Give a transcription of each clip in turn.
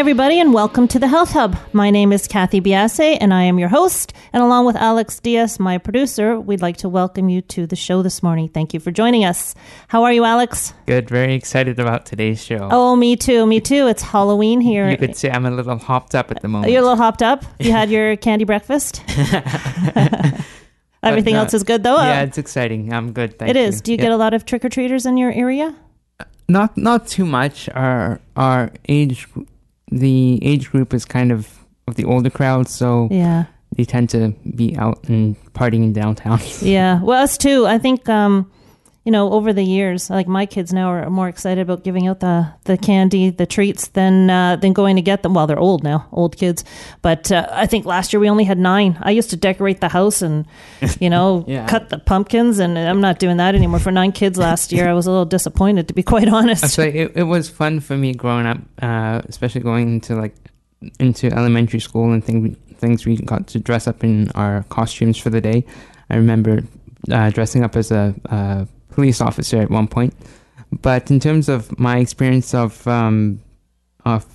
Everybody, and welcome to the Health Hub. My name is Kathy Biase, and I am your host. And along with Alex Diaz, my producer, we'd like to welcome you to the show this morning. Thank you for joining us. How are you, Alex? Good. Very excited about today's show. Oh, me too. Me too. It's Halloween here. You could say I'm a little hopped up at the moment. You're a little hopped up. You had your candy breakfast. Uh, Everything no, else is good, though. yeah, it's exciting. I'm good. Thank it you. is. Do you Yeah. get a lot of trick or treaters in your area? not not too much. Our our age, the age group is kind of of the older crowd, so Yeah. they tend to be out and partying in downtown. Yeah, well, us too. I think, um, you know, over the years, like my kids now are more excited about giving out the, the candy, the treats, than uh, than going to get them. Well, they're old now, old kids. But uh, I think last year we only had nine. I used to decorate the house and, you know, Yeah. cut the pumpkins, and I'm not doing that anymore. For nine kids last year, I was a little disappointed, to be quite honest. so it, it was fun for me growing up, uh, especially going into like into elementary school and thing, things we got to dress up in our costumes for the day. I remember uh, dressing up as a, uh police officer at one point. But in terms of my experience of um, of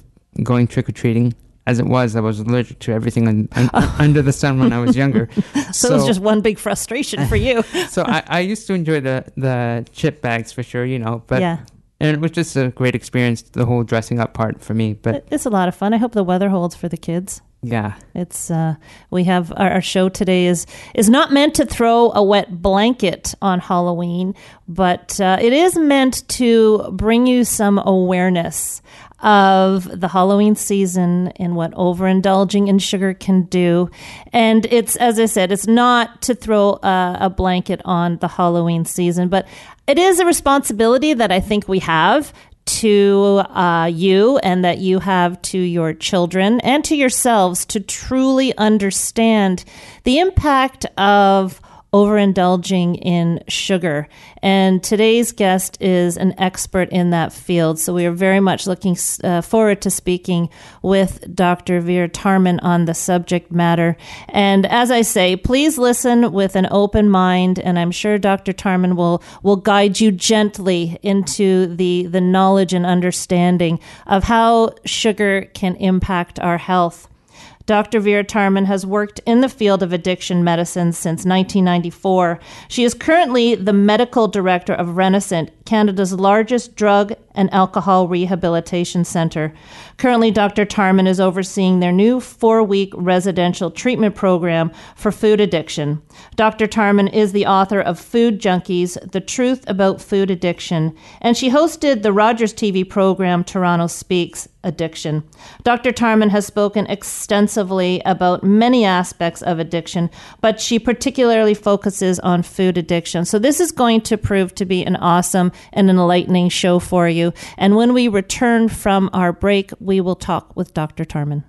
going trick or treating, as it was, I was allergic to everything un- un- under the sun when I was younger. so, it was just one big frustration for you. so I, I used to enjoy the the chip bags for sure, you know. But yeah, and it was just a great experience, the whole dressing up part for me. But it's a lot of fun. I hope the weather holds for the kids. Yeah, It's uh, we have our, our show today is is not meant to throw a wet blanket on Halloween, but uh, it is meant to bring you some awareness of the Halloween season and what overindulging in sugar can do. And it's as I said, it's not to throw a, a blanket on the Halloween season, but it is a responsibility that I think we have to uh, you and that you have to your children and to yourselves to truly understand the impact of overindulging in sugar. And today's guest is an expert in that field. So we are very much looking uh, forward to speaking with Dr. Vera Tarman on the subject matter. And as I say, please listen with an open mind, and I'm sure Dr. Tarman will, will guide you gently into the, the knowledge and understanding of how sugar can impact our health. Dr. Vera Tarman has worked in the field of addiction medicine since 1994. She is currently the medical director of Renascent, Canada's largest drug and alcohol rehabilitation center. Currently, Dr. Tarman is overseeing their new four week residential treatment program for food addiction. Dr. Tarman is the author of Food Junkies The Truth About Food Addiction, and she hosted the Rogers TV program Toronto Speaks Addiction. Dr. Tarman has spoken extensively about many aspects of addiction, but she particularly focuses on food addiction. So, this is going to prove to be an awesome and enlightening show for you. And when we return from our break, we will talk with Dr. Tarman.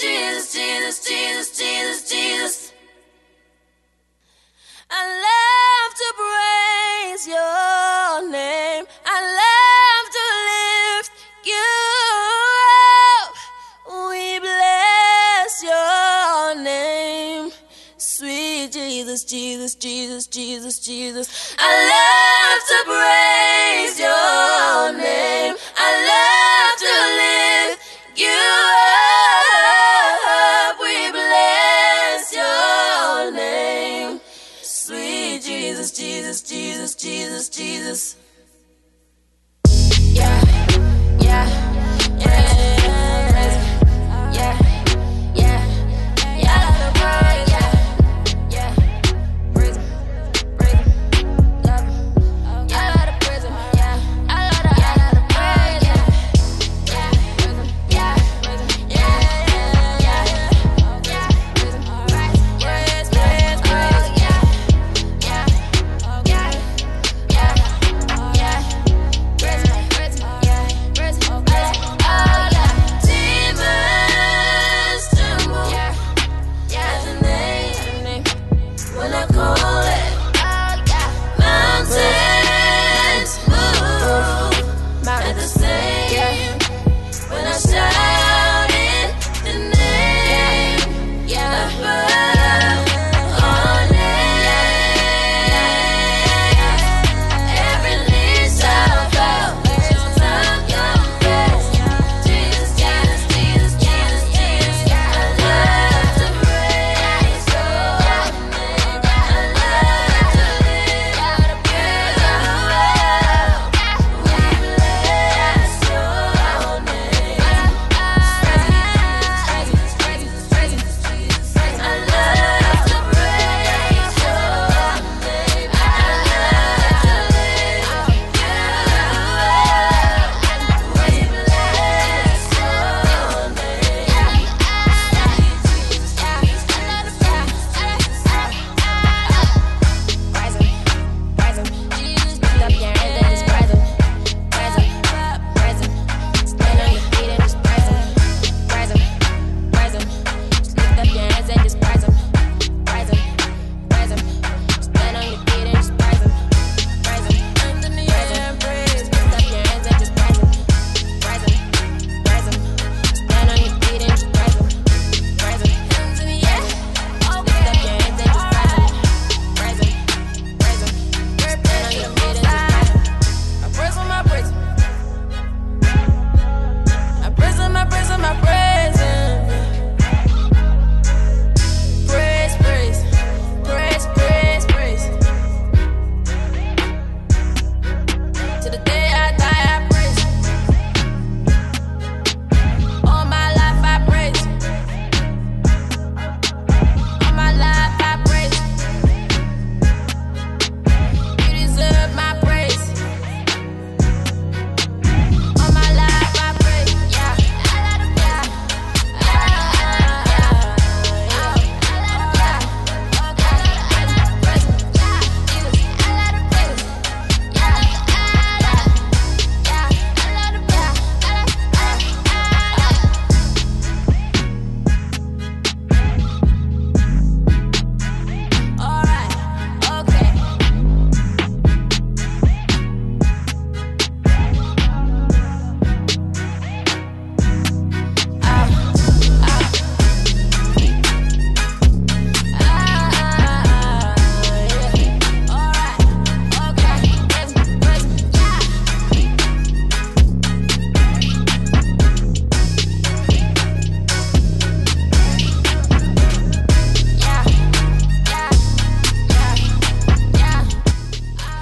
Jesus, Jesus, Jesus, Jesus, Jesus. I love to praise Jesus, Jesus, Jesus, Jesus, Jesus. I love to praise your name. I love to lift you up. We bless your name. Sweet Jesus, Jesus, Jesus, Jesus, Jesus.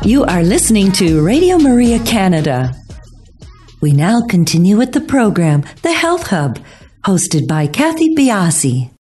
You are listening to Radio Maria Canada. We now continue with the program, The Health Hub, hosted by Kathy Biasi.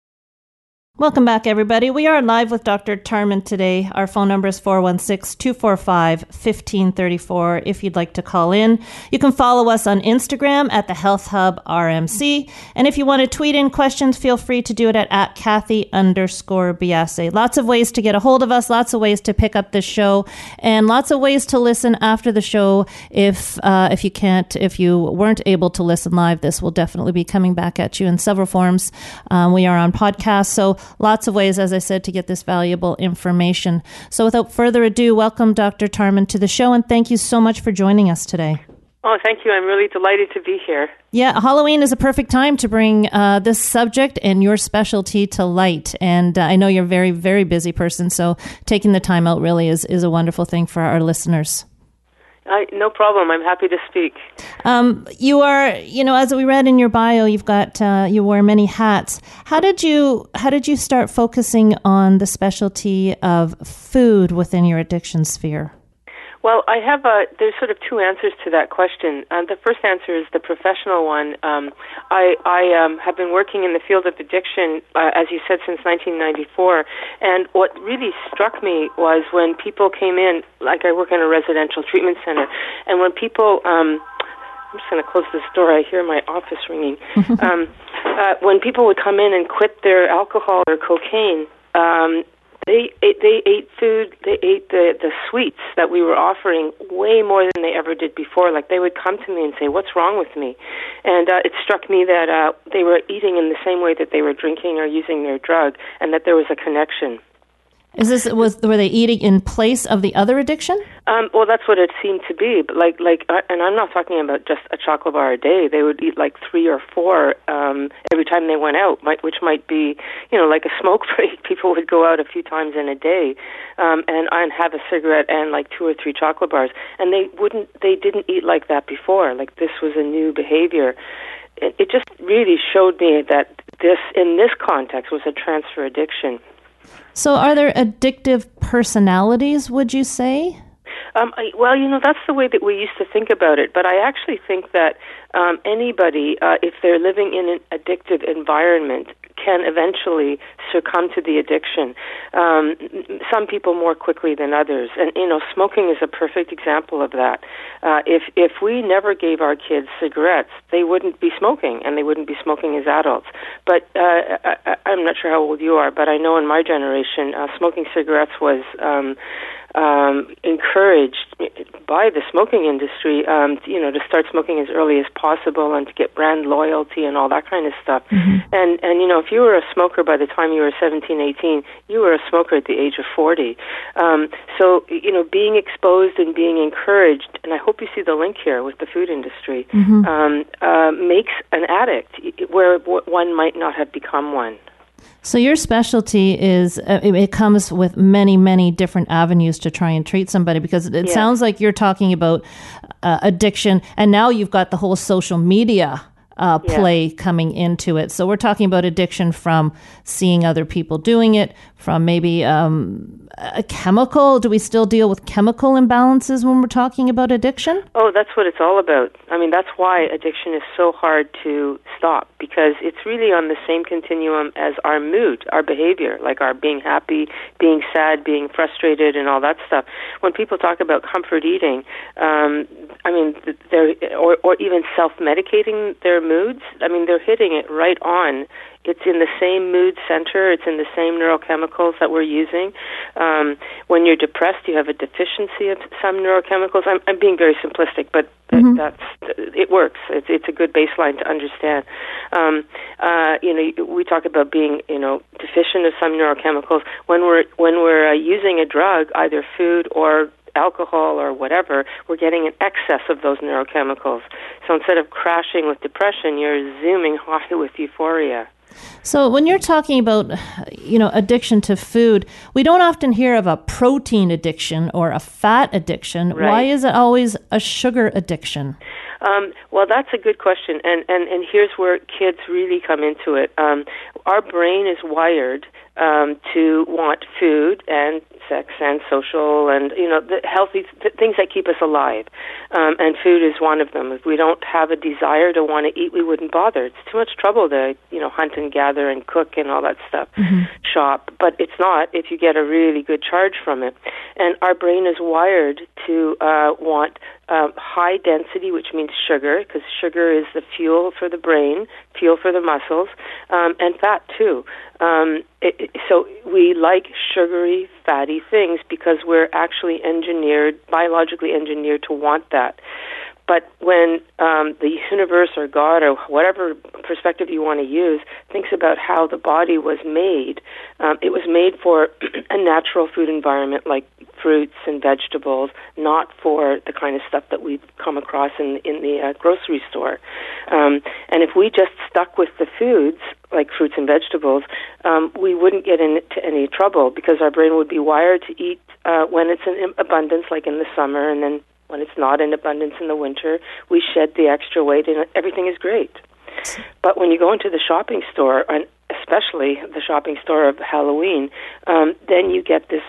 Welcome back, everybody. We are live with Dr. Tarman today. Our phone number is 416 245 1534 if you'd like to call in. You can follow us on Instagram at the Health Hub RMC. And if you want to tweet in questions, feel free to do it at, at Kathy underscore Biase. Lots of ways to get a hold of us, lots of ways to pick up this show, and lots of ways to listen after the show if, uh, if you can't, if you weren't able to listen live. This will definitely be coming back at you in several forms. Um, we are on podcast. So lots of ways, as I said, to get this valuable information. So without further ado, welcome Dr. Tarman to the show and thank you so much for joining us today. Oh, thank you. I'm really delighted to be here. Yeah, Halloween is a perfect time to bring uh, this subject and your specialty to light. And uh, I know you're a very, very busy person, so taking the time out really is, is a wonderful thing for our listeners. I, no problem. I'm happy to speak. Um, you are, you know, as we read in your bio, you've got uh, you wear many hats. How did you How did you start focusing on the specialty of food within your addiction sphere? Well, I have a. There's sort of two answers to that question. Uh, the first answer is the professional one. Um, I, I um, have been working in the field of addiction, uh, as you said, since 1994. And what really struck me was when people came in. Like I work in a residential treatment center, and when people. Um, I'm just going to close this door. I hear my office ringing. um, uh, when people would come in and quit their alcohol or cocaine, um, they ate, they ate food. They ate the the sweets that we were offering way more than they ever did before. Like they would come to me and say, "What's wrong with me?" And uh, it struck me that uh, they were eating in the same way that they were drinking or using their drug, and that there was a connection. Is this was were they eating in place of the other addiction? Um, well, that's what it seemed to be. But like, like, uh, and I'm not talking about just a chocolate bar a day. They would eat like three or four um, every time they went out, might, which might be, you know, like a smoke break. People would go out a few times in a day, um, and and have a cigarette and like two or three chocolate bars, and they wouldn't, they didn't eat like that before. Like this was a new behavior. It, it just really showed me that this, in this context, was a transfer addiction. So, are there addictive personalities, would you say? Um, I, well, you know, that's the way that we used to think about it. But I actually think that um, anybody, uh, if they're living in an addictive environment, can eventually succumb to the addiction. Um, some people more quickly than others, and you know, smoking is a perfect example of that. Uh, if if we never gave our kids cigarettes, they wouldn't be smoking, and they wouldn't be smoking as adults. But uh, I, I'm not sure how old you are, but I know in my generation, uh, smoking cigarettes was. Um, um, encouraged by the smoking industry, um, to, you know, to start smoking as early as possible and to get brand loyalty and all that kind of stuff. Mm-hmm. And and you know, if you were a smoker by the time you were 17, 18, you were a smoker at the age of 40. Um, so you know, being exposed and being encouraged, and I hope you see the link here with the food industry, mm-hmm. um, uh, makes an addict where one might not have become one. So your specialty is uh, it comes with many many different avenues to try and treat somebody because it yeah. sounds like you're talking about uh, addiction and now you've got the whole social media uh, play yeah. coming into it. So we're talking about addiction from seeing other people doing it, from maybe um, a chemical. Do we still deal with chemical imbalances when we're talking about addiction? Oh, that's what it's all about. I mean, that's why addiction is so hard to stop because it's really on the same continuum as our mood, our behavior, like our being happy, being sad, being frustrated, and all that stuff. When people talk about comfort eating, um, I mean, they're or or even self-medicating their moods. I mean, they're hitting it right on. It's in the same mood center. It's in the same neurochemicals that we're using. Um, when you're depressed, you have a deficiency of some neurochemicals. I'm, I'm being very simplistic, but mm-hmm. that's it works. It's, it's a good baseline to understand. Um, uh, you know, we talk about being you know deficient of some neurochemicals when we're when we're uh, using a drug, either food or alcohol or whatever, we're getting an excess of those neurochemicals. So instead of crashing with depression, you're zooming high with euphoria. So when you're talking about, you know, addiction to food, we don't often hear of a protein addiction or a fat addiction. Right. Why is it always a sugar addiction? Um, well, that's a good question, and, and and here's where kids really come into it. Um, our brain is wired um, to want food and sex and social and you know the healthy th- things that keep us alive. Um, and food is one of them. If we don't have a desire to want to eat, we wouldn't bother. It's too much trouble to you know hunt and gather and cook and all that stuff, shop. But it's not if you get a really good charge from it. And our brain is wired to uh, want um, high density, which means sugar, because sugar is the fuel for the brain, fuel for the muscles, um, and fat too. Um, it, it- so we like sugary, fatty things because we're actually engineered, biologically engineered to want that. But when um, the universe or God or whatever perspective you want to use thinks about how the body was made, um, it was made for a natural food environment like fruits and vegetables, not for the kind of stuff that we come across in in the uh, grocery store. Um, and if we just stuck with the foods like fruits and vegetables, um, we wouldn't get into any trouble because our brain would be wired to eat uh, when it's in abundance, like in the summer, and then when it's not in abundance in the winter, we shed the extra weight and everything is great. But when you go into the shopping store, and especially the shopping store of Halloween, um, then you get this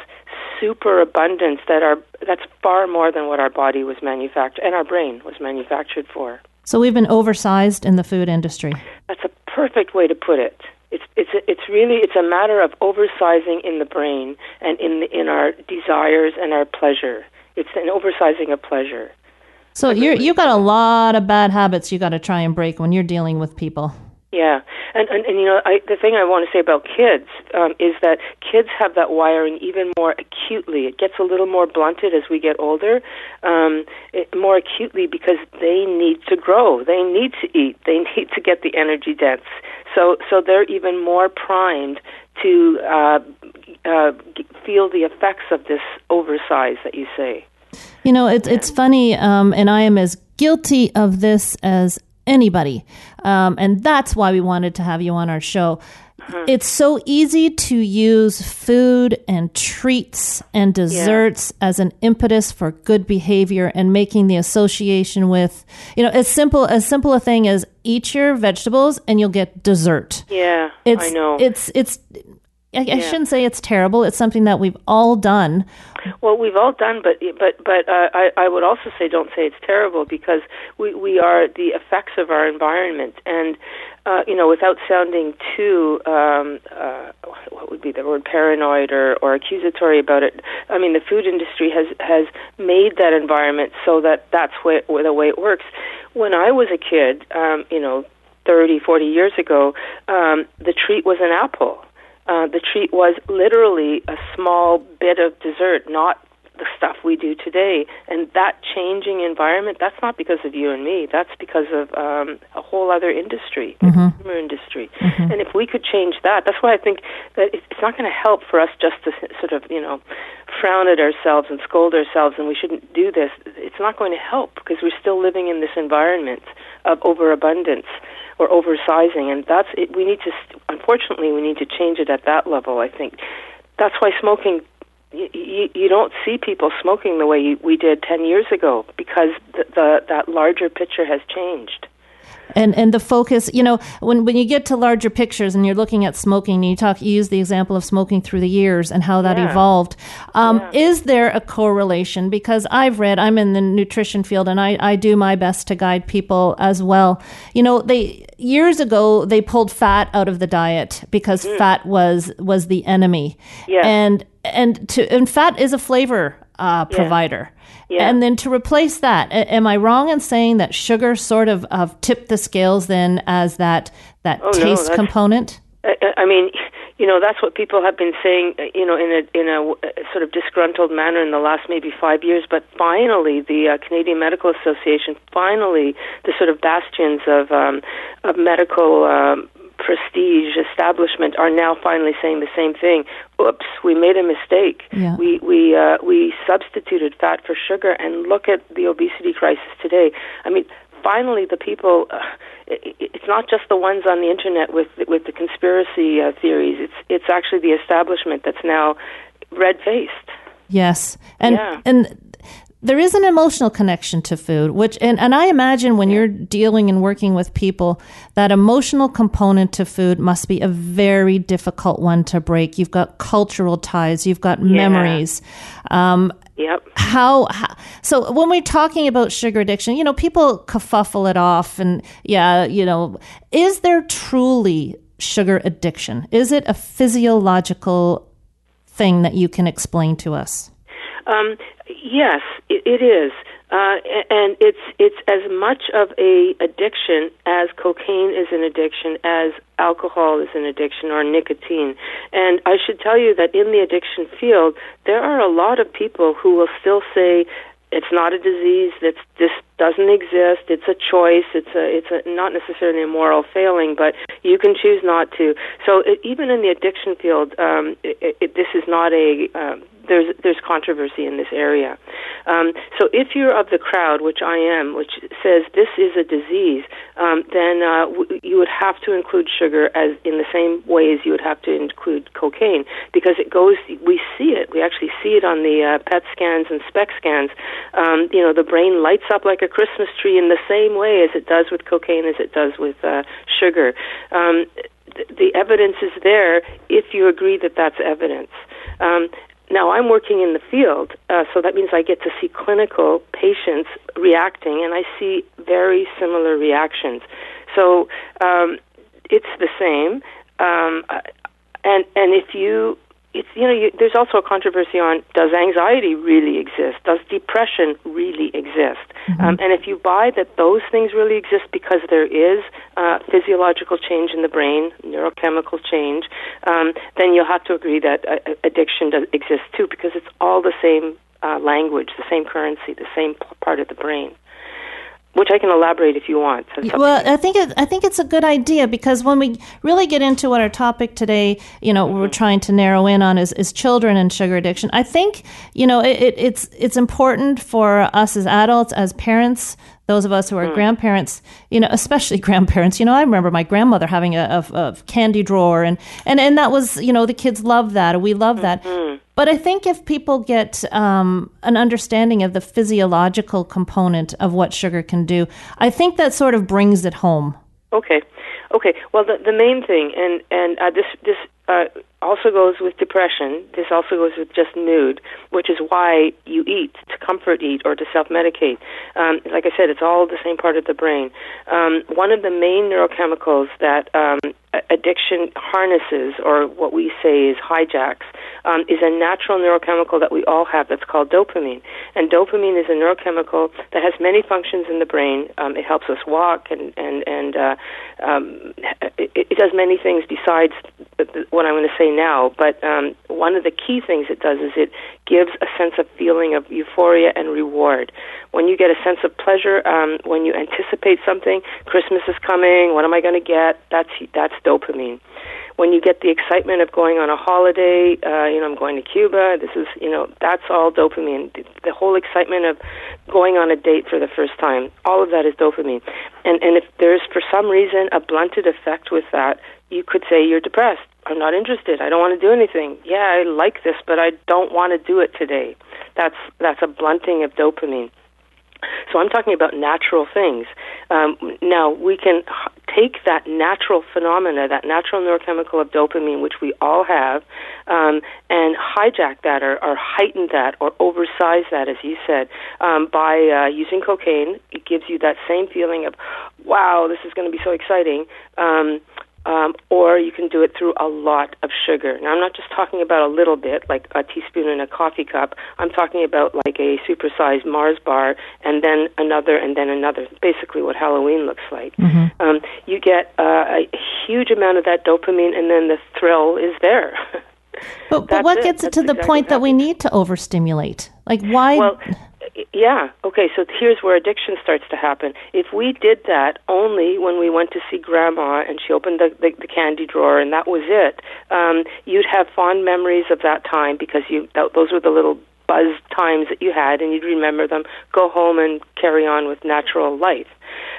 super abundance that our that's far more than what our body was manufactured and our brain was manufactured for. So we've been oversized in the food industry. That's a perfect way to put it. It's it's it's really it's a matter of oversizing in the brain and in the, in our desires and our pleasure. It's an oversizing of pleasure. So you got a lot of bad habits you got to try and break when you're dealing with people. Yeah, and and, and you know, I, the thing I want to say about kids um, is that kids have that wiring even more acutely. It gets a little more blunted as we get older, um, it, more acutely because they need to grow, they need to eat, they need to get the energy dense. So so they're even more primed to uh, uh, feel the effects of this oversize that you say. You know, it's it's funny, um, and I am as guilty of this as anybody, um, and that's why we wanted to have you on our show. It's so easy to use food and treats and desserts as an impetus for good behavior and making the association with, you know, as simple as simple a thing as eat your vegetables and you'll get dessert. Yeah, It's I know. it's it's I, I shouldn't say it's terrible. It's something that we've all done. Well, we've all done, but but but uh, I I would also say don't say it's terrible because we we are the effects of our environment, and uh, you know, without sounding too um, uh, what would be the word paranoid or or accusatory about it. I mean, the food industry has has made that environment so that that's where, where the way it works. When I was a kid, um, you know, thirty, forty years ago, um, the treat was an apple uh, the treat was literally a small bit of dessert, not the stuff we do today. And that changing environment, that's not because of you and me. That's because of um, a whole other industry, the consumer industry. And if we could change that, that's why I think that it's not going to help for us just to sort of, you know, frown at ourselves and scold ourselves and we shouldn't do this. It's not going to help because we're still living in this environment of overabundance or oversizing, and that's it. We need to, unfortunately, we need to change it at that level. I think that's why smoking. You, you, you don't see people smoking the way you, we did ten years ago because the, the that larger picture has changed. And and the focus you know when when you get to larger pictures and you're looking at smoking and you talk you use the example of smoking through the years and how that Yeah. evolved um, is there a correlation? Because i've read i'm in the nutrition field and I, I do my best to guide people as well. You know they years ago they pulled fat out of the diet because fat was was the enemy. Yeah. and and to and fat is a flavor uh, provider Yeah. and then to replace that, a- am I wrong in saying that sugar sort of, of tipped the scales then as that that Oh, taste that's- component? I, I mean, you know, that's what people have been saying, uh, you know, in a in a, a sort of disgruntled manner in the last maybe five years. But finally, the uh, Canadian Medical Association, finally, the sort of bastions of um, of medical. Um, prestige establishment are now finally saying the same thing. Oops, we made a mistake. Yeah. We we uh, we substituted fat for sugar, and look at the obesity crisis today. I mean, finally, the people. Uh, it, it's not just the ones on the internet with with the conspiracy uh, theories. It's it's actually the establishment that's now red faced. Yes, and Yeah. and there is an emotional connection to food, which, and, and I imagine when you're dealing and working with people, that emotional component to food must be a very difficult one to break. You've got cultural ties, you've got memories. Um, Yep. how, how so when we're talking about sugar addiction you know people kerfuffle it off and yeah you know is there truly sugar addiction is it a physiological thing that you can explain to us Um, yes, it, it is, uh, and it's it's as much of a addiction as cocaine is an addiction, as alcohol is an addiction, or nicotine. And I should tell you that in the addiction field, there are a lot of people who will still say it's not a disease. That's this doesn't exist. It's a choice. It's a it's a not necessarily a moral failing, but you can choose not to. So it, even in the addiction field, um, it, it, this is not a um, there's there's controversy in this area. Um, so if you're of the crowd, which I am, which says this is a disease, um, then uh, w- you would have to include sugar as in the same way as you would have to include cocaine because it goes. We see it. We actually see it on the uh, PET scans and SPECT scans. Um, you know, the brain lights up like a Christmas tree in the same way as it does with cocaine, as it does with uh, sugar. Um, th- the evidence is there if you agree that that's evidence. Um, now I'm working in the field, uh, so that means I get to see clinical patients reacting, and I see very similar reactions. So um, it's the same, um, uh, and and if you it's you know you, there's also a controversy on does anxiety really exist? Does depression really exist? Um, and if you buy that those things really exist because there is uh, physiological change in the brain, neurochemical change, um, then you'll have to agree that uh, addiction does exist too because it's all the same uh, language, the same currency, the same p- part of the brain. Which I can elaborate if you want. So it's up to Well, I think it, I think it's a good idea because when we really get into what our topic today, you know, we're mm-hmm. trying to narrow in on is, is children and sugar addiction. I think you know it, it's it's important for us as adults, as parents, those of us who are grandparents, you know, especially grandparents. You know, I remember my grandmother having a, a, a candy drawer, and, and and that was you know the kids love that, and we love that. But I think if people get um, an understanding of the physiological component of what sugar can do, I think that sort of brings it home. Okay, okay. Well, the the main thing, and and uh, this this uh, also goes with depression. This also goes with just mood, which is why you eat to comfort eat or to self medicate. Um, like I said, it's all the same part of the brain. Um, one of the main neurochemicals that um, addiction harnesses, or what we say is hijacks, um, is a natural neurochemical that we all have that's called dopamine. And dopamine is a neurochemical that has many functions in the brain. Um, it helps us walk, and and and uh, um, it, it does many things besides th- th- what I'm going to say now. But um, one of the key things it does is it gives a sense of feeling of euphoria and reward. When you get a sense of pleasure, um, when you anticipate something, Christmas is coming. What am I going to get? That's that's dopamine when you get the excitement of going on a holiday, uh, you know, I'm going to Cuba. This is, you know, that's all dopamine. The, the whole excitement of going on a date for the first time, all of that is dopamine. And and if there's for some reason a blunted effect with that, you could say you're depressed. I'm not interested. I don't want to do anything. Yeah, I like this, but I don't want to do it today. That's that's a blunting of dopamine. So I'm talking about natural things. Um, now we can take that natural phenomena, that natural neurochemical of dopamine, which we all have, um, and hijack that or, or heighten that or oversize that, as you said, um, by uh, using cocaine. It gives you that same feeling of, wow, this is going to be so exciting. Um, um, or you can do it through a lot of sugar. Now, I'm not just talking about a little bit, like a teaspoon in a coffee cup. I'm talking about like a supersized Mars bar, and then another, and then another. Basically, what Halloween looks like. Um, you get uh, a huge amount of that dopamine, and then the thrill is there. But, but what it. gets it That's to the exactly point that we need to overstimulate? Like why? Well, yeah. Okay, so here's where addiction starts to happen. If we did that only when we went to see grandma and she opened the, the, the candy drawer and that was it, um, you'd have fond memories of that time because you that, those were the little buzz times that you had, and you'd remember them. Go home and carry on with natural life.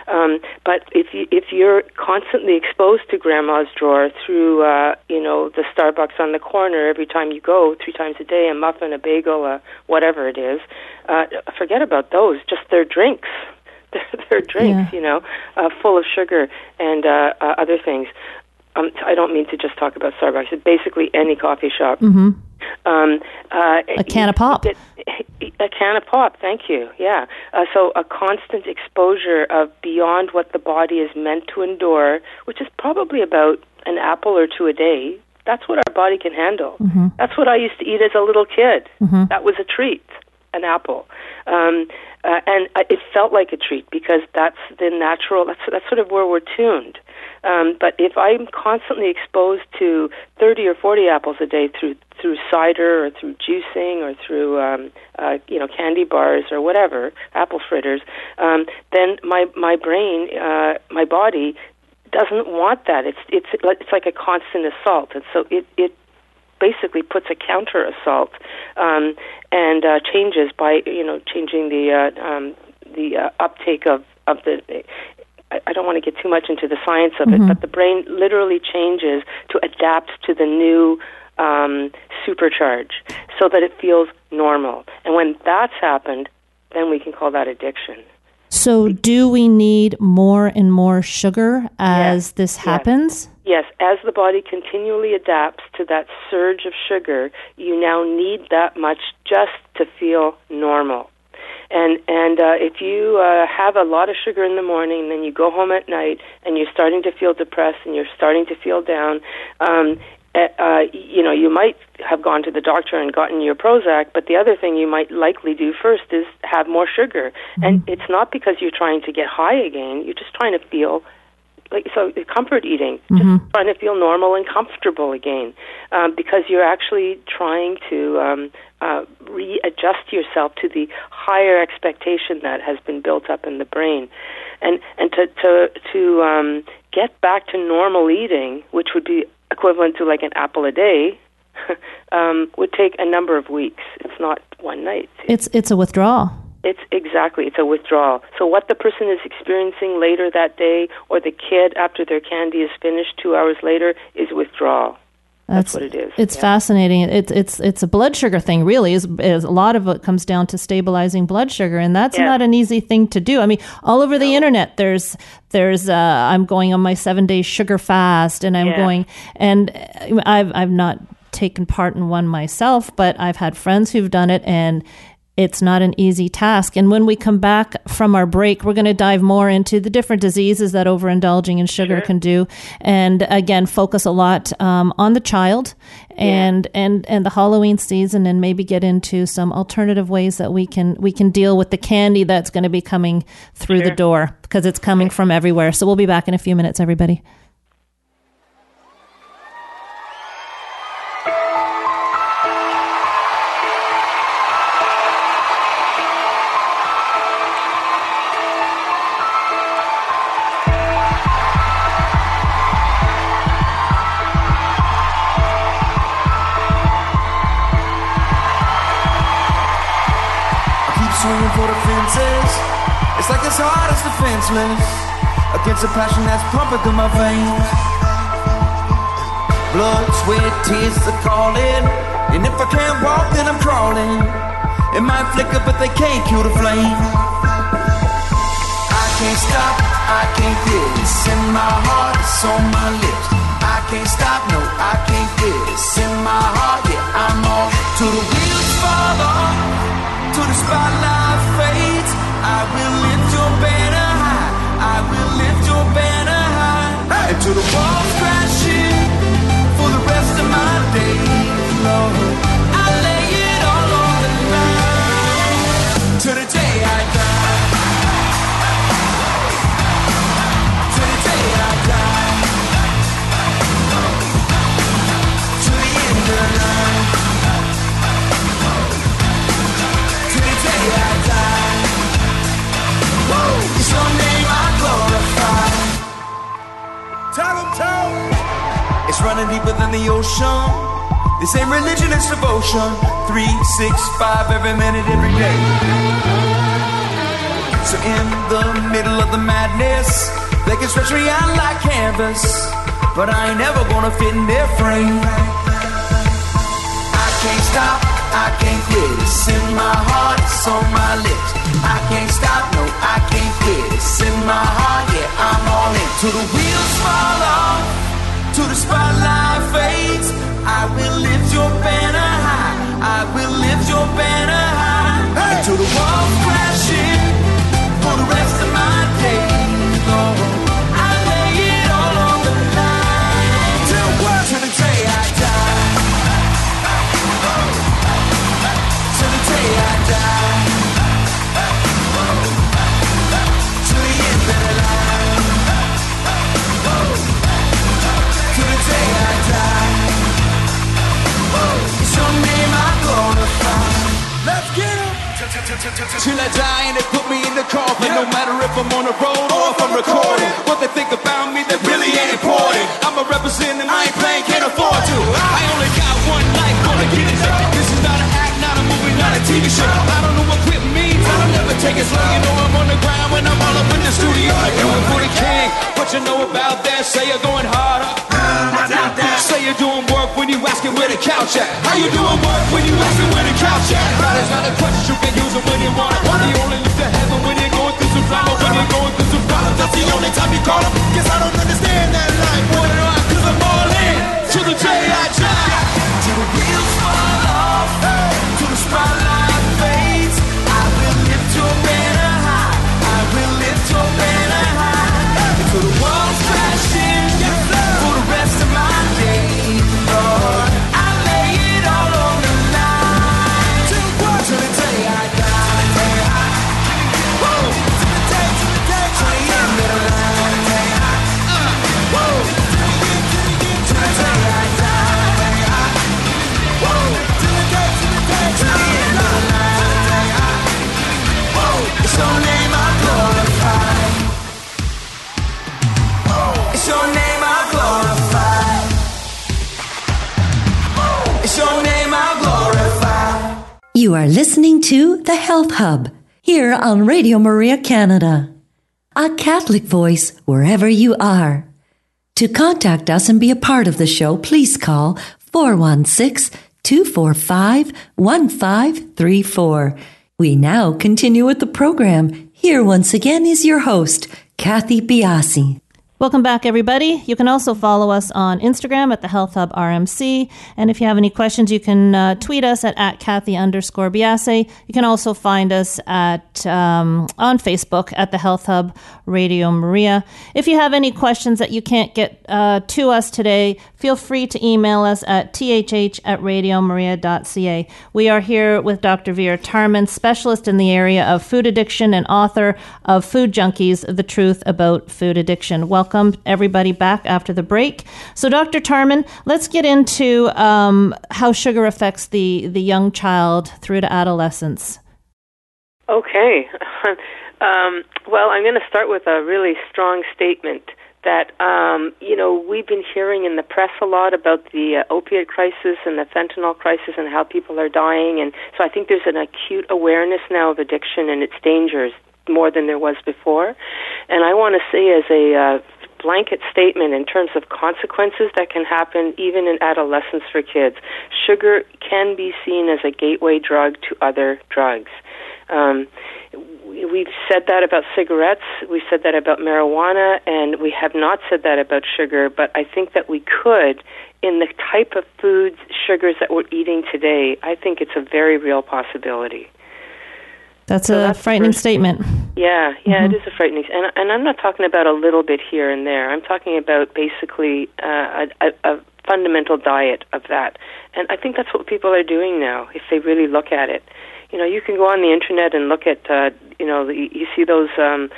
Um, but if you if you're constantly exposed to grandma's drawer through uh, you know the Starbucks on the corner every time you go, three times a day, a muffin, a bagel, a whatever it is, uh, forget about those. Just their drinks. Their their drinks, Yeah. you know, uh, full of sugar and uh, uh, other things. Um, I don't mean to just talk about Starbucks. It's basically any coffee shop. hmm Um, uh, A can of pop. it- a can of pop. Thank you. Yeah. Uh, so a constant exposure of beyond what the body is meant to endure, which is probably about an apple or two a day. That's what our body can handle. Mm-hmm. That's what I used to eat as a little kid. That was a treat, an apple. Um, uh, and uh, it felt like a treat because that's the natural. That's that's sort of where we're tuned. Um, but if I'm constantly exposed to 30 or 40 apples a day through through cider or through juicing or through um, uh, you know candy bars or whatever, apple fritters, um, then my my brain, uh, my body doesn't want that. It's it's it's like a constant assault, and so it it basically puts a counter assault um, and uh, changes by you know changing the uh, um, the uh, uptake of of the. I I don't want to get too much into the science of it, but the brain literally changes to adapt to the new um, supercharge so that it feels normal. And when that's happened, then we can call that addiction. So, do we need more and more sugar as Yes. this happens? Yes, as the body continually adapts to that surge of sugar, you now need that much just to feel normal. And and uh, if you uh, have a lot of sugar in the morning, then you go home at night, and you're starting to feel depressed, and you're starting to feel down, um, uh, uh, you know, you might have gone to the doctor and gotten your Prozac, but the other thing you might likely do first is have more sugar. And it's not because you're trying to get high again; you're just trying to feel like so comfort eating just trying to feel normal and comfortable again um, because you're actually trying to um, uh, readjust yourself to the higher expectation that has been built up in the brain. And and to to to um, get back to normal eating which would be equivalent to like an apple a day um, would take a number of weeks. It's not one night. It's it's a withdrawal. It's exactly it's a withdrawal. So what the person is experiencing later that day, or the kid after their candy is finished two hours later, is withdrawal. That's, what it is. It's yeah. fascinating. It's it's it's a blood sugar thing, really. Is, is a lot of it comes down to stabilizing blood sugar, and that's Yeah. not an easy thing to do. I mean, all over the internet, there's there's uh, I'm going on my seven day sugar fast, and I'm Yeah. going, and I've I've not taken part in one myself, but I've had friends who've done it, and it's not an easy task. And when we come back from our break, we're going to dive more into the different diseases that overindulging in sugar can do, and again, focus a lot um, on the child and and and the Halloween season, and maybe get into some alternative ways that we can we can deal with the candy that's going to be coming through the door because it's coming from everywhere. So we'll be back in a few minutes, everybody. It's like as hard as defenseless against a passion that's pumping through my veins. Blood, sweat, tears are calling, and if I can't walk, then I'm crawling. It might flicker, but they can't kill the flame. I can't stop, I can't quit. It's in my heart, it's on my lips. I can't stop, no, I can't quit. It's in my heart, yeah, I'm all to the wheels fall off, to the spotlight fades. I will lift your banner high. I will lift your banner high. To the walls crashing for the rest of my days, Lord. I lay it all on the line to the day I die. To the day I die. To the end of the It's running deeper than the ocean. This ain't religion, it's devotion. Three, six, five, every minute, every day. So in the middle of the madness, they can stretch me out like canvas, but I ain't ever gonna fit in their frame. I can't stop, I can't quit. It's in my heart, it's on my lips. I can't stop, no, I can't quit. It's in my heart, yeah, I'm all in. Till the wheels fall off, till the spotlight fades. I will lift your banner high. I will lift your banner high. Until the walls crash in for the rest of my days. Lord, I lay it all on the line. Till what? Till the day I die. Till the day I die. Till I die and they put me in the coffin. No matter if I'm on the road or if I'm recording. What they think about me, that really ain't important. I'm a representative, I ain't playing, can't afford to. I only got one life, gonna get it. This is not an act, not a movie, not a TV show. I don't know what quit means, I don't ever take it slow. You know I'm on the ground when I'm all up in the studio. I do it for the king. What you know about that? Say you're going harder. Say you're doing work when you asking where the couch at. How you doing work when you asking where the couch at? That is not a question you can use it when you want it. You only look to heaven when you're going through some drama, when you're going through some problems. That's the only time you call them. Guess I don't understand that life. Boy, no, I- cause I'm all in. To the day I die. Till the wheels fall off. Till Health Hub here on Radio Maria Canada. A Catholic voice wherever you are. To contact us and be a part of the show, please call 416 245 1534. We now continue with the program. Here once again is your host, Kathy Biasi. Welcome back, everybody. You can also follow us on Instagram at the Health Hub RMC. And if you have any questions, you can uh, tweet us at, at Kathy underscore. You can also find us at um, on Facebook at the Health Hub Radio Maria. If you have any questions that you can't get uh, to us today, feel free to email us at thh at radiomaria.ca. We are here with Dr. Vera Tarman, specialist in the area of food addiction and author of Food Junkies, The Truth About Food Addiction. Welcome, everybody, back after the break. So, Dr. Tarman, let's get into um, how sugar affects the, the young child through to adolescence. Okay. um, well, I'm going to start with a really strong statement that, um, you know, we've been hearing in the press a lot about the uh, opiate crisis and the fentanyl crisis and how people are dying. And so I think there's an acute awareness now of addiction and its dangers more than there was before. And I want to say, as a uh, blanket statement in terms of consequences that can happen even in adolescence for kids, sugar can be seen as a gateway drug to other drugs. Um, we've said that about cigarettes, we've said that about marijuana, and we have not said that about sugar, but I think that we could in the type of foods, sugars that we're eating today. I think it's a very real possibility. That's So a that's frightening first- statement. Yeah, yeah, it is a frightening, and and I'm not talking about a little bit here and there. I'm talking about basically uh, a, a fundamental diet of that, and I think that's what people are doing now. If they really look at it, you know, you can go on the internet and look at, uh, you know, the, you see those. um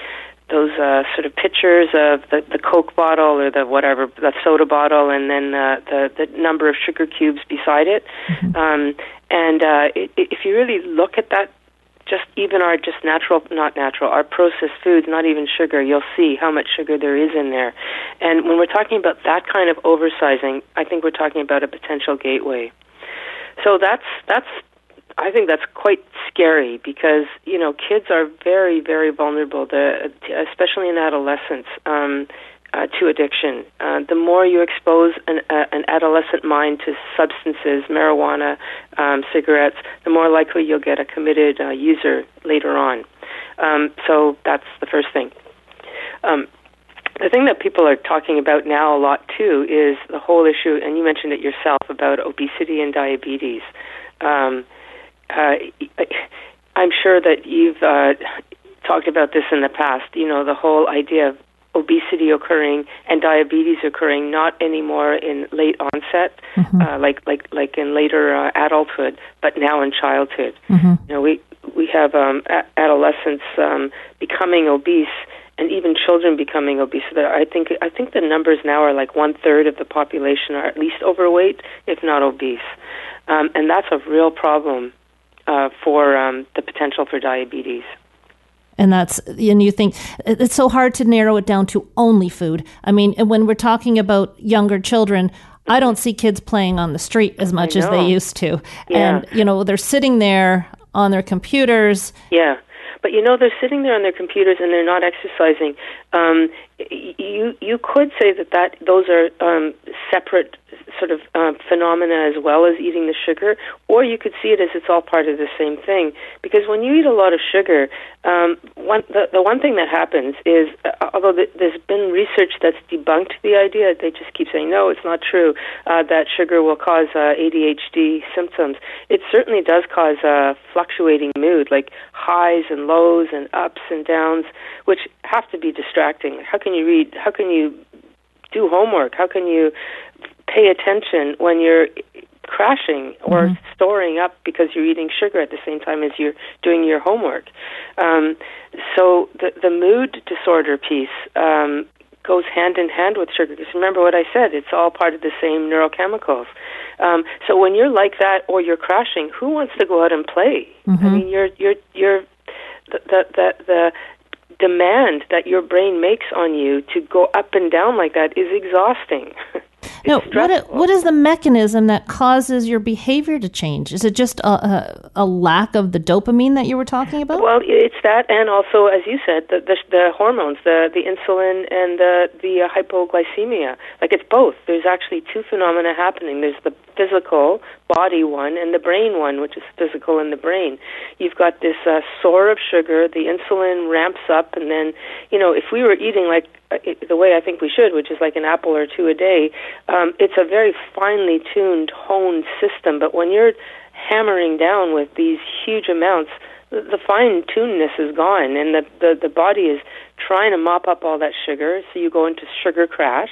those uh, sort of pictures of the, the Coke bottle or the whatever, the soda bottle, and then uh, the the number of sugar cubes beside it. Um, and uh, i i- if you really look at that just even our just natural not natural our processed foods not even sugar you'll see how much sugar there is in there and when we're talking about that kind of oversizing i think we're talking about a potential gateway So that's that's I think that's quite scary because you know kids are very very vulnerable, especially in adolescence. Um, uh, to addiction. Uh, the more you expose an, uh, an adolescent mind to substances, marijuana, um, cigarettes, the more likely you'll get a committed uh, user later on. Um, so that's the first thing. Um, the thing that people are talking about now a lot too is the whole issue, and you mentioned it yourself about obesity and diabetes. Um, uh, I'm sure that you've uh, talked about this in the past. You know, the whole idea of obesity occurring and diabetes occurring not anymore in late onset, mm-hmm. uh, like like like in later uh, adulthood, but now in childhood. Mm-hmm. You know, we we have um, a- adolescents um, becoming obese and even children becoming obese. I think I think the numbers now are like one third of the population are at least overweight, if not obese, um, and that's a real problem uh, for um, the potential for diabetes. And that's and you think it's so hard to narrow it down to only food. I mean when we're talking about younger children i don't see kids playing on the street as much as they used to. Yeah. and you know they're sitting there on their computers. Yeah. But you know they're sitting there on their computers and they're not exercising. Um, you you could say that that those are um, separate sort of um, phenomena as well as eating the sugar, or you could see it as it's all part of the same thing. Because when you eat a lot of sugar, um, one the, the one thing that happens is, uh, although th- there's been research that's debunked the idea, they just keep saying no, it's not true uh, that sugar will cause uh, ADHD symptoms. It certainly does cause uh, fluctuating mood, like highs and lows and ups and downs, which have to be distracting. How can you read? How can you do homework? How can you pay attention when you're crashing or mm-hmm. storing up because you're eating sugar at the same time as you're doing your homework. Um, so the the mood disorder piece um, goes hand in hand with sugar. Because remember what I said; it's all part of the same neurochemicals. Um, so when you're like that or you're crashing, who wants to go out and play? Mm-hmm. I mean, you're you're you're the the the, the demand that your brain makes on you to go up and down like that is exhausting. No, what what is the mechanism that causes your behavior to change? Is it just a, a, a, lack of the dopamine that you were talking about? Well, it's that, and also, as you said, the the, the hormones, the the insulin and the the uh, hypoglycemia. Like it's both. There's actually two phenomena happening. There's the physical body one and the brain one, which is physical in the brain. You've got this uh, soar of sugar. The insulin ramps up, and then you know if we were eating like uh, the way I think we should, which is like an apple or two a day, um, it's a very finely tuned, honed system. But when you're hammering down with these huge amounts, the, the fine tunedness is gone, and the, the the body is trying to mop up all that sugar. So you go into sugar crash,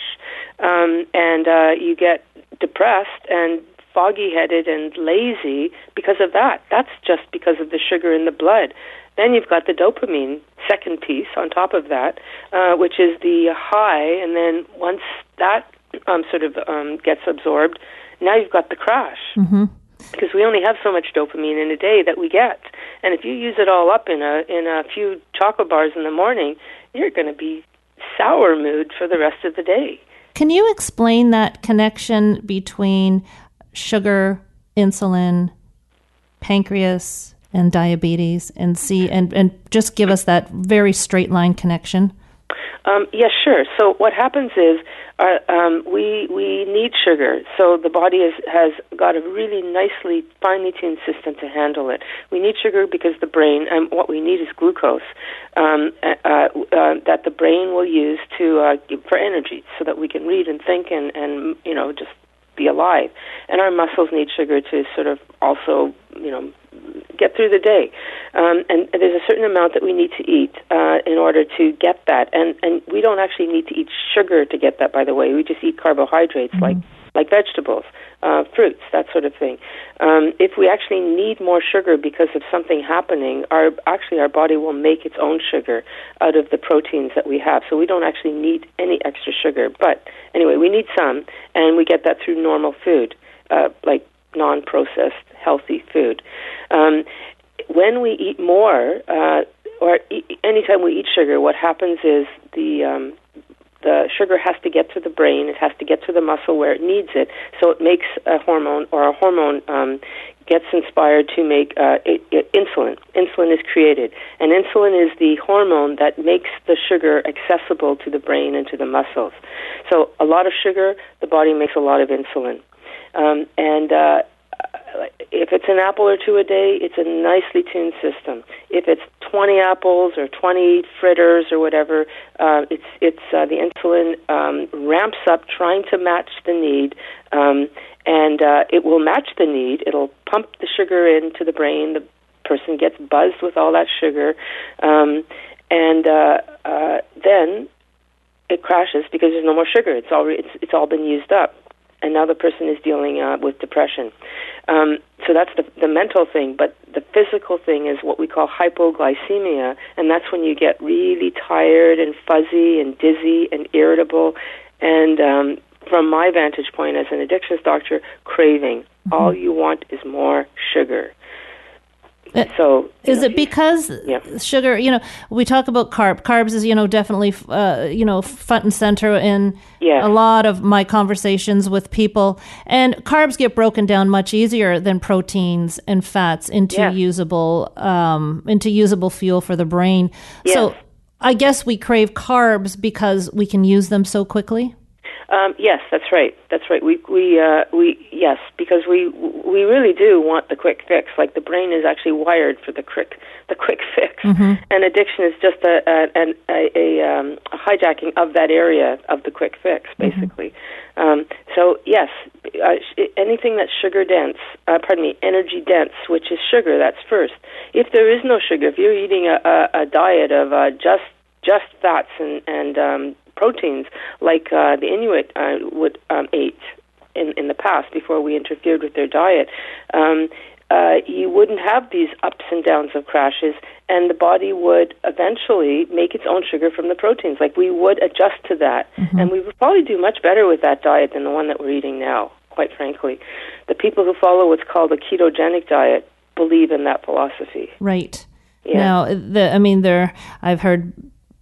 um, and uh, you get depressed and foggy headed and lazy because of that. That's just because of the sugar in the blood. Then you've got the dopamine second piece on top of that, uh, which is the high, and then once that um, sort of um, gets absorbed, now you've got the crash. Mm-hmm. Because we only have so much dopamine in a day that we get, and if you use it all up in a in a few chocolate bars in the morning, you're going to be sour mood for the rest of the day. Can you explain that connection between sugar, insulin, pancreas, and diabetes and see and, and just give us that very straight line connection? Um, yes, sure. So what happens is uh, um, we we need sugar. So the body is, has got a really nicely finely tuned system to handle it. We need sugar because the brain and what we need is glucose um, uh, uh, that the brain will use to uh, for energy, so that we can read and think and and you know just be alive. And our muscles need sugar to sort of also you know get through the day. Um, and there's a certain amount that we need to eat uh, in order to get that. And and we don't actually need to eat sugar to get that. By the way, we just eat carbohydrates mm-hmm. like like vegetables, uh, fruits, that sort of thing. Um, if we actually need more sugar because of something happening, our actually our body will make its own sugar out of the proteins that we have. So we don't actually need any extra sugar. But anyway, we need some, and we get that through normal food, uh, like non-processed healthy food. Um, when we eat more, uh, or e- anytime we eat sugar, what happens is the um, the sugar has to get to the brain. It has to get to the muscle where it needs it. So it makes a hormone, or a hormone um, gets inspired to make uh, it, it, insulin. Insulin is created, and insulin is the hormone that makes the sugar accessible to the brain and to the muscles. So a lot of sugar, the body makes a lot of insulin, um, and uh, if it's an apple or two a day, it's a nicely tuned system. If it's 20 apples or 20 fritters or whatever, uh, it's it's uh, the insulin um, ramps up, trying to match the need, um, and uh, it will match the need. It'll pump the sugar into the brain. The person gets buzzed with all that sugar, um, and uh, uh, then it crashes because there's no more sugar. It's all it's it's all been used up and now the person is dealing uh, with depression. Um, so that's the, the mental thing, but the physical thing is what we call hypoglycemia, and that's when you get really tired and fuzzy and dizzy and irritable, and um, from my vantage point as an addictions doctor, craving. Mm-hmm. All you want is more sugar. Uh, so is know, it because yeah. sugar? You know, we talk about carb. Carbs is you know definitely uh, you know front and center in yeah. a lot of my conversations with people. And carbs get broken down much easier than proteins and fats into yeah. usable um, into usable fuel for the brain. So I guess we crave carbs because we can use them so quickly. Um, yes, that's right. That's right. We we uh, we yes, because we we really do want the quick fix. Like the brain is actually wired for the quick the quick fix, mm-hmm. and addiction is just a a, a, a, um, a hijacking of that area of the quick fix, mm-hmm. basically. Mm-hmm. Um, so yes, uh, anything that's sugar dense, uh, pardon me, energy dense, which is sugar, that's first. If there is no sugar, if you're eating a, a, a diet of uh, just just fats and and um, proteins like uh, the Inuit uh, would um, eat in in the past before we interfered with their diet. Um, uh, you wouldn't have these ups and downs of crashes, and the body would eventually make its own sugar from the proteins. Like we would adjust to that, mm-hmm. and we would probably do much better with that diet than the one that we're eating now. Quite frankly, the people who follow what's called a ketogenic diet believe in that philosophy. Right. Yeah. Now, the I mean, there I've heard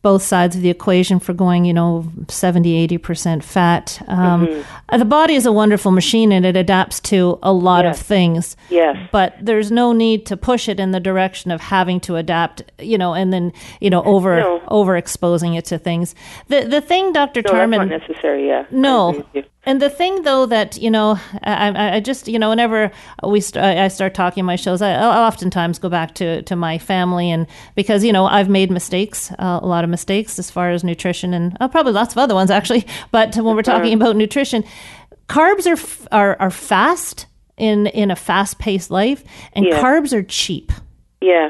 both sides of the equation for going, you know, 70, 80% fat. Um, mm-hmm. The body is a wonderful machine and it adapts to a lot yes. of things. Yes. But there's no need to push it in the direction of having to adapt, you know, and then, you know, over no. overexposing it to things. The the thing, Dr. No, Tarman. Necessary, yeah. No. And the thing, though, that you know, I, I just you know, whenever we st- I start talking my shows, I, I oftentimes go back to to my family, and because you know I've made mistakes, uh, a lot of mistakes as far as nutrition, and uh, probably lots of other ones actually. But when we're talking about nutrition, carbs are are, are fast in in a fast paced life, and yeah. carbs are cheap. Yeah.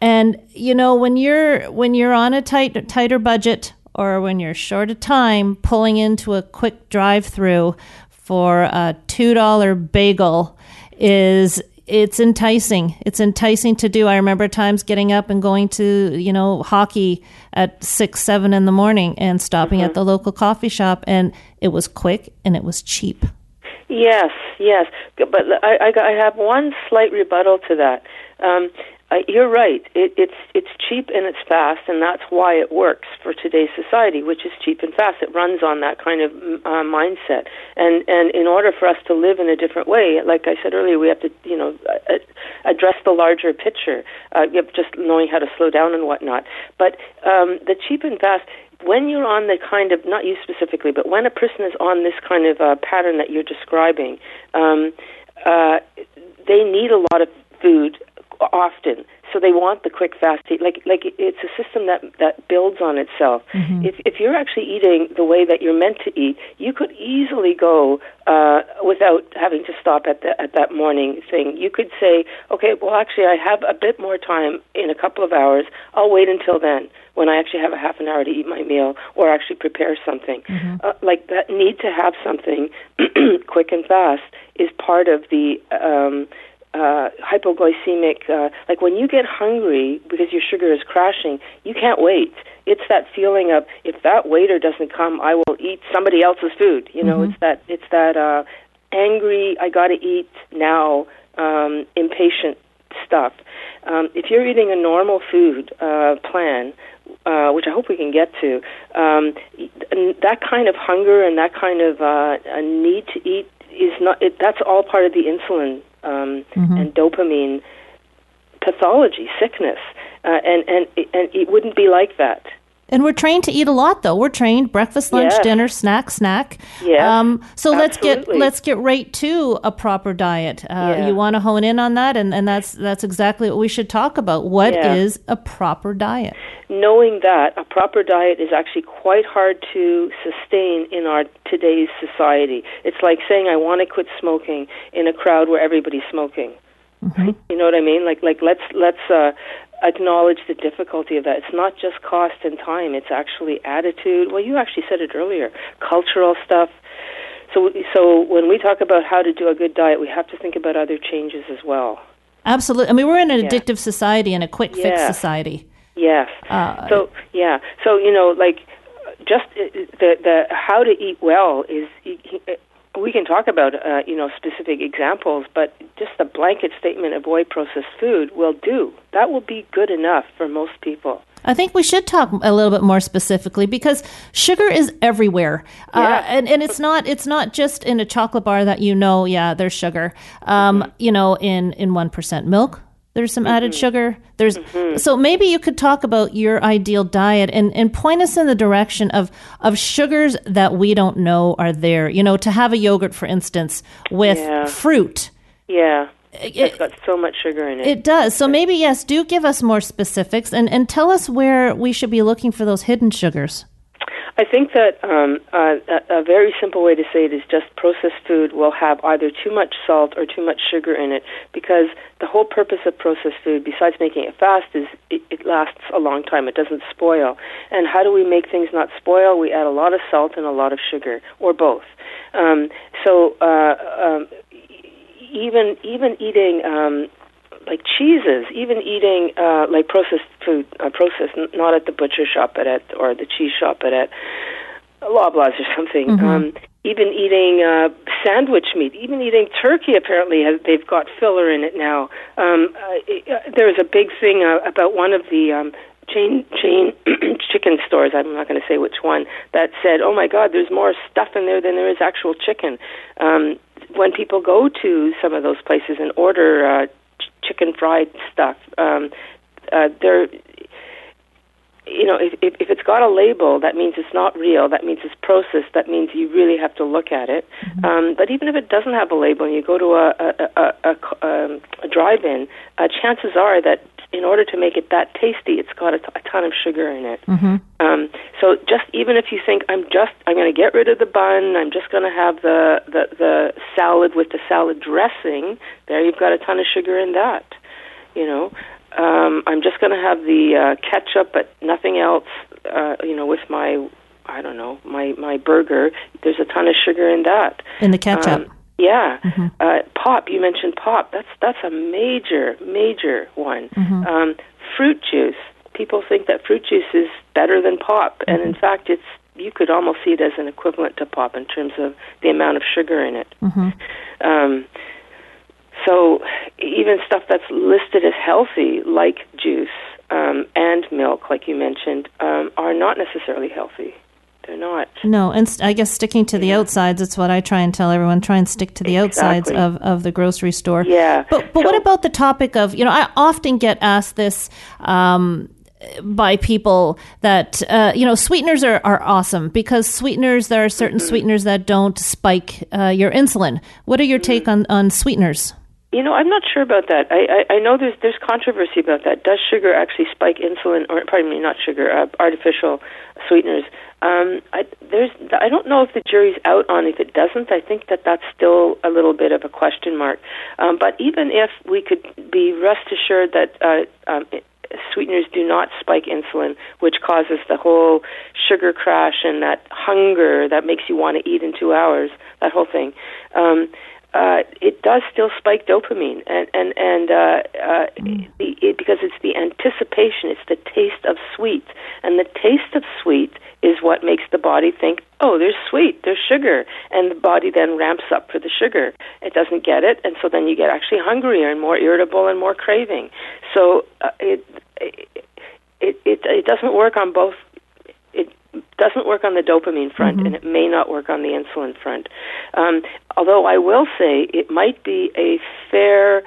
And you know when you're when you're on a tight tighter budget or when you're short of time, pulling into a quick drive through for a $2 bagel is it's enticing. It's enticing to do. I remember times getting up and going to, you know, hockey at six, seven in the morning and stopping mm-hmm. at the local coffee shop, and it was quick and it was cheap. Yes, yes, but I, I, I have one slight rebuttal to that. Um, uh, you're right. It, it's it's cheap and it's fast, and that's why it works for today's society, which is cheap and fast. It runs on that kind of uh, mindset, and and in order for us to live in a different way, like I said earlier, we have to you know address the larger picture. Uh, just knowing how to slow down and whatnot. But um, the cheap and fast when you're on the kind of not you specifically, but when a person is on this kind of uh, pattern that you're describing, um, uh, they need a lot of food often. So they want the quick fast eat. Like like it's a system that that builds on itself. Mm-hmm. If if you're actually eating the way that you're meant to eat, you could easily go uh, without having to stop at the at that morning thing. You could say, okay, well actually I have a bit more time in a couple of hours. I'll wait until then when I actually have a half an hour to eat my meal or actually prepare something. Mm-hmm. Uh, like that need to have something quick and fast is part of the um, uh, hypoglycemic, uh, like when you get hungry because your sugar is crashing, you can't wait. It's that feeling of if that waiter doesn't come, I will eat somebody else's food. You know, mm-hmm. it's that it's that uh, angry, I got to eat now, um, impatient stuff. Um, if you're eating a normal food uh, plan, uh, which I hope we can get to, um, that kind of hunger and that kind of uh, a need to eat is not. It, that's all part of the insulin um, and dopamine pathology, sickness, uh, and and and it wouldn't be like that. And we're trained to eat a lot, though. We're trained breakfast, lunch, dinner, snack, snack. Yes, Um, so let's get let's get right to a proper diet. Uh, Yeah. You want to hone in on that, and, and that's that's exactly what we should talk about. What is Yeah. a proper diet? knowing that a proper diet is actually quite hard to sustain in our today's society. It's like saying I want to quit smoking in a crowd where everybody's smoking. You know what I mean? Like like let's let's uh acknowledge the difficulty of that. It's not just cost and time, it's actually attitude. Well, you actually said it earlier, cultural stuff. So so when we talk about how to do a good diet, we have to think about other changes as well. Absolutely. I mean, we're in an Yeah. addictive society and a quick fix Yeah. society. Yes. Uh, so yeah. So you know, like just uh, the the how to eat well is we can talk about uh, you know specific examples, but just the blanket statement avoid processed food will do. That will be good enough for most people. I think we should talk a little bit more specifically because sugar is everywhere, uh, and and it's not it's not just in a chocolate bar that you know. Yeah, there's sugar. Um, You know, in in one percent milk, there's some added mm-hmm. sugar. There's mm-hmm. so maybe you could talk about your ideal diet and and point us in the direction of of sugars that we don't know are there. You know, to have a yogurt, for instance, with Yeah. fruit. Yeah. Eh, it- It's eh, got so much sugar in it. It does. So maybe yes, do give us more specifics and, and tell us where we should be looking for those hidden sugars. I think that um, uh, a, very simple way to say it is just processed food will have either too much salt or too much sugar in it because the whole purpose of processed food, besides making it fast, is it, it lasts a long time. It doesn't spoil. And how do we make things not spoil? We add a lot of salt and a lot of sugar, or both. Um, so uh, um, even even eating um, like cheeses, even eating uh, like processed food, uh, processed n- not at the butcher shop, but at or the cheese shop, but at Loblaws or something. Um, even eating uh, sandwich meat, even eating turkey. Apparently, has, they've got filler in it now. Um, uh, uh, there was a big thing uh, about one of the. Um, Chain chain chicken stores. I'm not going to say which one. That said, "Oh my God, there's more stuff in there than there is actual chicken." Um, when people go to some of those places and order uh, chicken fried stuff, um, uh, they're you know, if, if if it's got a label, that means it's not real. That means it's processed. That means you really have to look at it. Um, but even if it doesn't have a label, and you go to a a, a, a, a, um, a drive-in, uh, chances are that in order to make it that tasty, it's got a, t- a ton of sugar in it. Um, so just even if you think I'm just I'm going to get rid of the bun, I'm just going to have the, the the salad with the salad dressing. There, you've got a ton of sugar in that. You know, um, I'm just going to have the uh, ketchup, but nothing else. Uh, you know, with my I don't know my my burger. There's a ton of sugar in that. In the ketchup. Um, yeah, uh, pop. You mentioned pop. That's that's a major major one. Um, fruit juice. People think that fruit juice is better than pop, and in fact, it's you could almost see it as an equivalent to pop in terms of the amount of sugar in it. Um, so even stuff that's listed as healthy, like juice um, and milk, like you mentioned, um, are not necessarily healthy. They're not. No, and st- I guess sticking to the outsides, it's what I try and tell everyone. Try and stick to the outsides of, of the grocery store. Yeah. But but what about the topic of you know I often get asked this um, by people that uh, you know sweeteners are, are awesome because sweeteners there are certain Mm-hmm. sweeteners that don't spike uh, your insulin. What are your Mm-hmm. take on on sweeteners? You know, I'm not sure about that. I, I, I know there's there's controversy about that. Does sugar actually spike insulin, or pardon me, not sugar, uh, artificial sweeteners? Um, I, there's I don't know if the jury's out on if it doesn't. I think that that's still a little bit of a question mark. Um, but even if we could be rest assured that uh, um, sweeteners do not spike insulin, which causes the whole sugar crash and that hunger that makes you want to eat in two hours, that whole thing. Um, uh, it does still spike dopamine, and and and uh, uh, the, it, because it's the anticipation, it's the taste of sweet, and the taste of sweet is what makes the body think, oh, there's sweet, there's sugar, and the body then ramps up for the sugar. It doesn't get it, and so then you get actually hungrier and more irritable and more craving. So uh, it, it it it doesn't work on both doesn't work on the dopamine front, Mm-hmm. and it may not work on the insulin front. Um, although I will say it might be a fair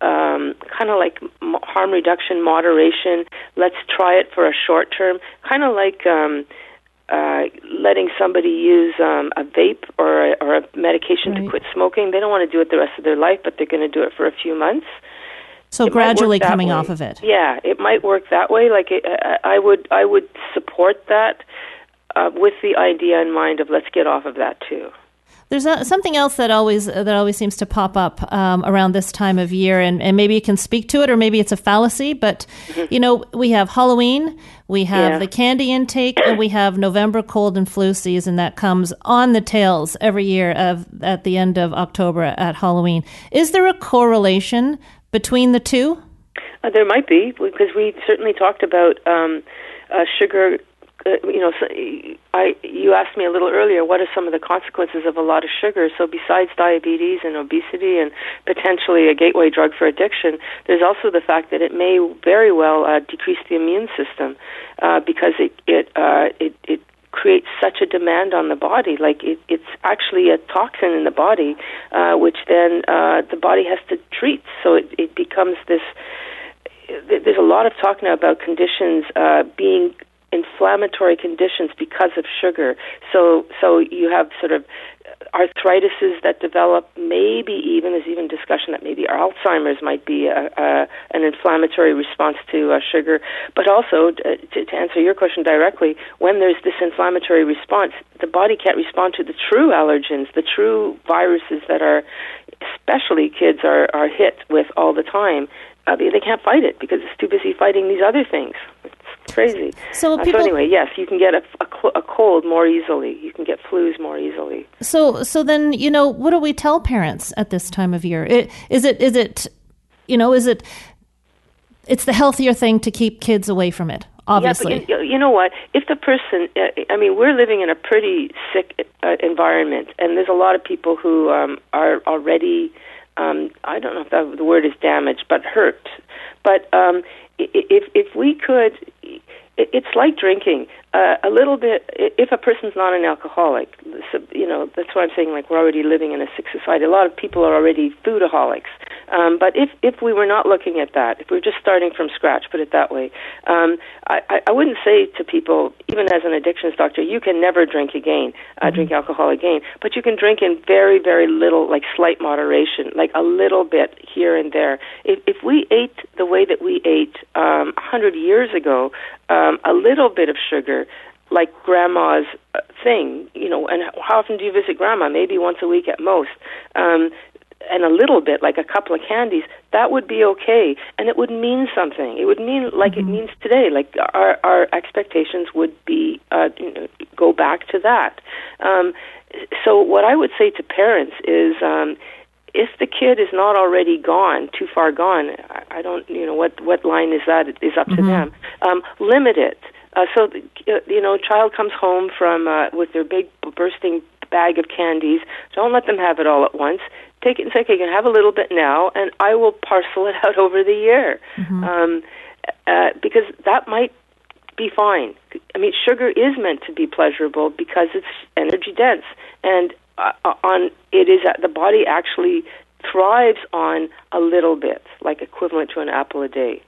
um, kind of like harm reduction, moderation. Let's try it for a short term, kind of like. Um, uh, letting somebody use um, a vape or a, or a medication Right. to quit smoking. They don't want to do it the rest of their life, but they're going to do it for a few months. So It gradually coming way. off of it. Yeah, it might work that way. Like it, I I would, I would support that uh, with the idea in mind of let's get off of that too. There's a, something else that always that always seems to pop up um, around this time of year, and, and maybe you can speak to it, or maybe it's a fallacy. But you know, we have Halloween, we have Mm-hmm. Yeah. the candy intake, and we have November cold and flu season that comes on the tails every year of at the end of October at Halloween. Is there a correlation between the two? Uh, there might be because we certainly talked about um, uh, sugar. Uh, you know, I you asked me a little earlier. What are some of the consequences of a lot of sugar? So besides diabetes and obesity and potentially a gateway drug for addiction, there's also the fact that it may very well uh, decrease the immune system uh, because it it uh, it it creates such a demand on the body. Like it, it's actually a toxin in the body, uh, which then uh, the body has to treat. So it, it becomes this. There's a lot of talk now about conditions uh, being inflammatory conditions because of sugar. So so you have sort of arthritises that develop. Maybe even there's even discussion that maybe Alzheimer's might be a, a, an inflammatory response to uh, sugar. But also to, to answer your question directly, when there's this inflammatory response, the body can't respond to the true allergens, the true viruses that are, especially kids are are hit with all the time. Uh, they can't fight it because it's too busy fighting these other things. Crazy. So Uh, people- so anyway, yes, you can get a, a, a cold more easily. You can get flus more easily. So so then you know what do we tell parents at this time of year? It, is it is it you know is it it's the healthier thing to keep kids away from it obviously. Yeah, but you, you know what? If the person, uh, I mean, we're living in a pretty sick uh, environment, and there's a lot of people who um, are already, um, I don't know if that, the word is damaged, but hurt. But um, if if we could, it's like drinking uh, a little bit. If a person's not an alcoholic, so, you know, that's why I'm saying like we're already living in a sick society. A lot of people are already foodaholics. Um, but if if we were not looking at that, if we were just starting from scratch, put it that way, um, I, I- wouldn't say to people, even as an addictions doctor, you can never drink again, uh, drink alcohol again. But you can drink in very very little, like slight moderation, like a little bit here and there. If if we ate the way that we ate um, hundred years ago, um, a little bit of sugar like grandma's uh, thing, you know, and how often do you visit grandma? Maybe once a week at most. Um, and a little bit, like a couple of candies, that would be okay, and it would mean something. It would mean like it means today. Like our our expectations would be uh, you know, go back to that. Um, so what I would say to parents is. Um, if the kid is not already gone, too far gone, I, I don't, you know, what what line is that? Is up to them. Um, limit it. Uh, so, the, uh, you know, child comes home from uh, with their big bursting bag of candies. Don't let them have it all at once. Take it and say, okay, you can have a little bit now, and I will parcel it out over the year, um, uh, because that might be fine. I mean, sugar is meant to be pleasurable because it's energy dense, and uh, on it is that the body actually thrives on a little bit, like equivalent to an apple a day.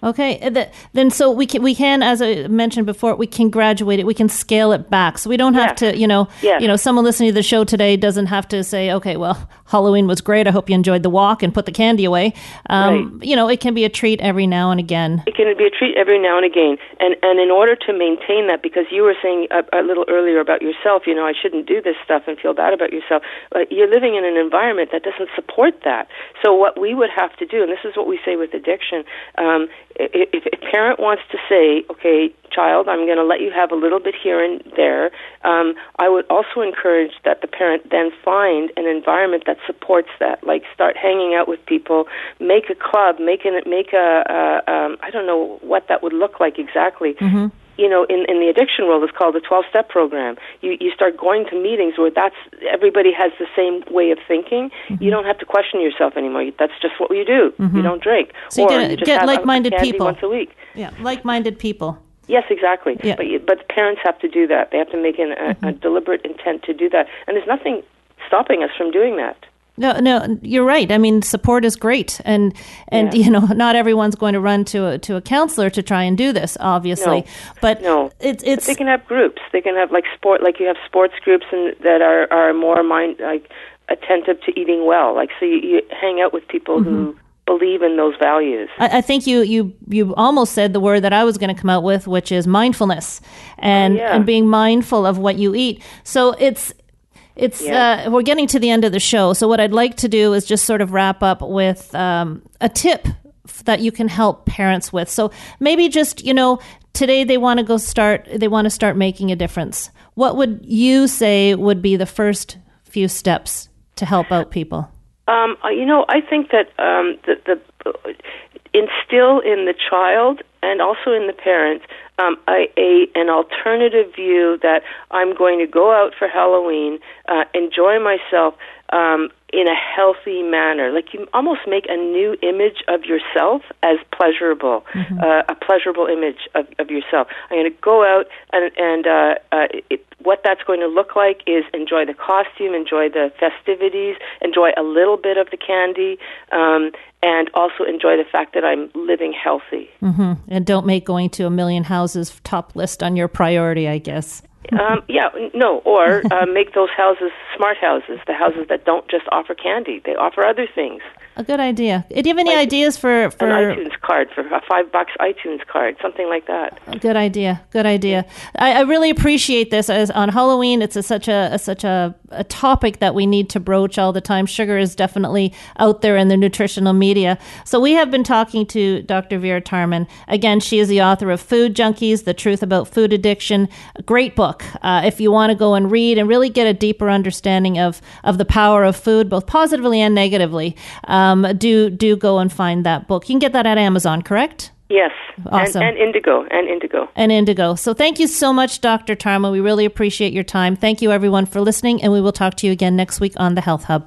Okay, uh, then so we can we can, as I mentioned before, we can graduate it. We can scale it back, so we don't have Yes. to, you know, Yes. you know, someone listening to the show today doesn't have to say, okay, well, Halloween was great. I hope you enjoyed the walk and put the candy away. Um, You know, it can be a treat every now and again. It can be a treat every now and again, and and in order to maintain that, because you were saying a, a little earlier about yourself, you know, I shouldn't do this stuff and feel bad about yourself. Uh, you're living in an environment that doesn't support that. So what we would have to do, and this is what we say with addiction, um, if a parent wants to say, okay, child, I'm going to let you have a little bit here and there, um, I would also encourage that the parent then find an environment that that supports that. Like start hanging out with people, make a club, make an make a uh, um, I don't know what that would look like exactly. Mm-hmm. You know, in in the addiction world, it's called the twelve step program. You you start going to meetings where that's everybody has the same way of thinking. Mm-hmm. You don't have to question yourself anymore. That's just what you do. You don't drink, So you or get- you just get have like-minded candy people. once a week. Yeah, like-minded people. Yes, exactly. Yeah. But you, but parents have to do that. They have to make an, a, Mm-hmm. a deliberate intent to do that, and there's nothing stopping us from doing that. No, no, you're right. I mean, support is great, and and Yeah. you know, not everyone's going to run to a to a counselor to try and do this, obviously. No. But No. it's it's They can have groups. They can have like sport, like you have sports groups, and that are are more mind like attentive to eating well. Like so, you, you hang out with people who Mm-hmm. believe in those values. I, I think you you you almost said the word that I was going to come out with, which is mindfulness, and Oh, yeah. and being mindful of what you eat. So it's. It's Yeah. uh, we're getting to the end of the show, so what I'd like to do is just sort of wrap up with um, a tip that you can help parents with. So maybe just you know today they want to go start they want to start making a difference. What would you say would be the first few steps to help out people? Um, uh, you know, I think that um, the, the uh, instill in the child and also in the parents um, a, a an alternative view that I'm going to go out for Halloween, uh, enjoy myself um, in a healthy manner. Like you almost make a new image of yourself as pleasurable, uh, a pleasurable image of, of yourself. I'm going to go out and and uh, uh, it, what that's going to look like is enjoy the costume, enjoy the festivities, enjoy a little bit of the candy, um, and also enjoy the fact that I'm living healthy. Mm-hmm. And don't make going to a million houses top list on your priority, I guess. Um, yeah, no, or uh, make those houses smart houses, the houses that don't just offer candy; they offer other things. A good idea. Do you have any ideas for An iTunes card for a five bucks iTunes card, something like that. Good idea. Good idea. I, I really appreciate this. As on Halloween, it's a, such a, a such a, a topic that we need to broach all the time. Sugar is definitely out there in the nutritional media. So we have been talking to Dr. Vera Tarman. Again, she is the author of Food Junkies: The Truth About Food Addiction. A great book. Uh, if you want to go and read and really get a deeper understanding of of the power of food, both positively and negatively, um, do do go and find that book. You can get that at Amazon, correct? Yes, Awesome. and, and indigo, and indigo. and indigo. So thank you so much, Dr. Tarman. We really appreciate your time. Thank you, everyone, for listening, and we will talk to you again next week on the Health Hub.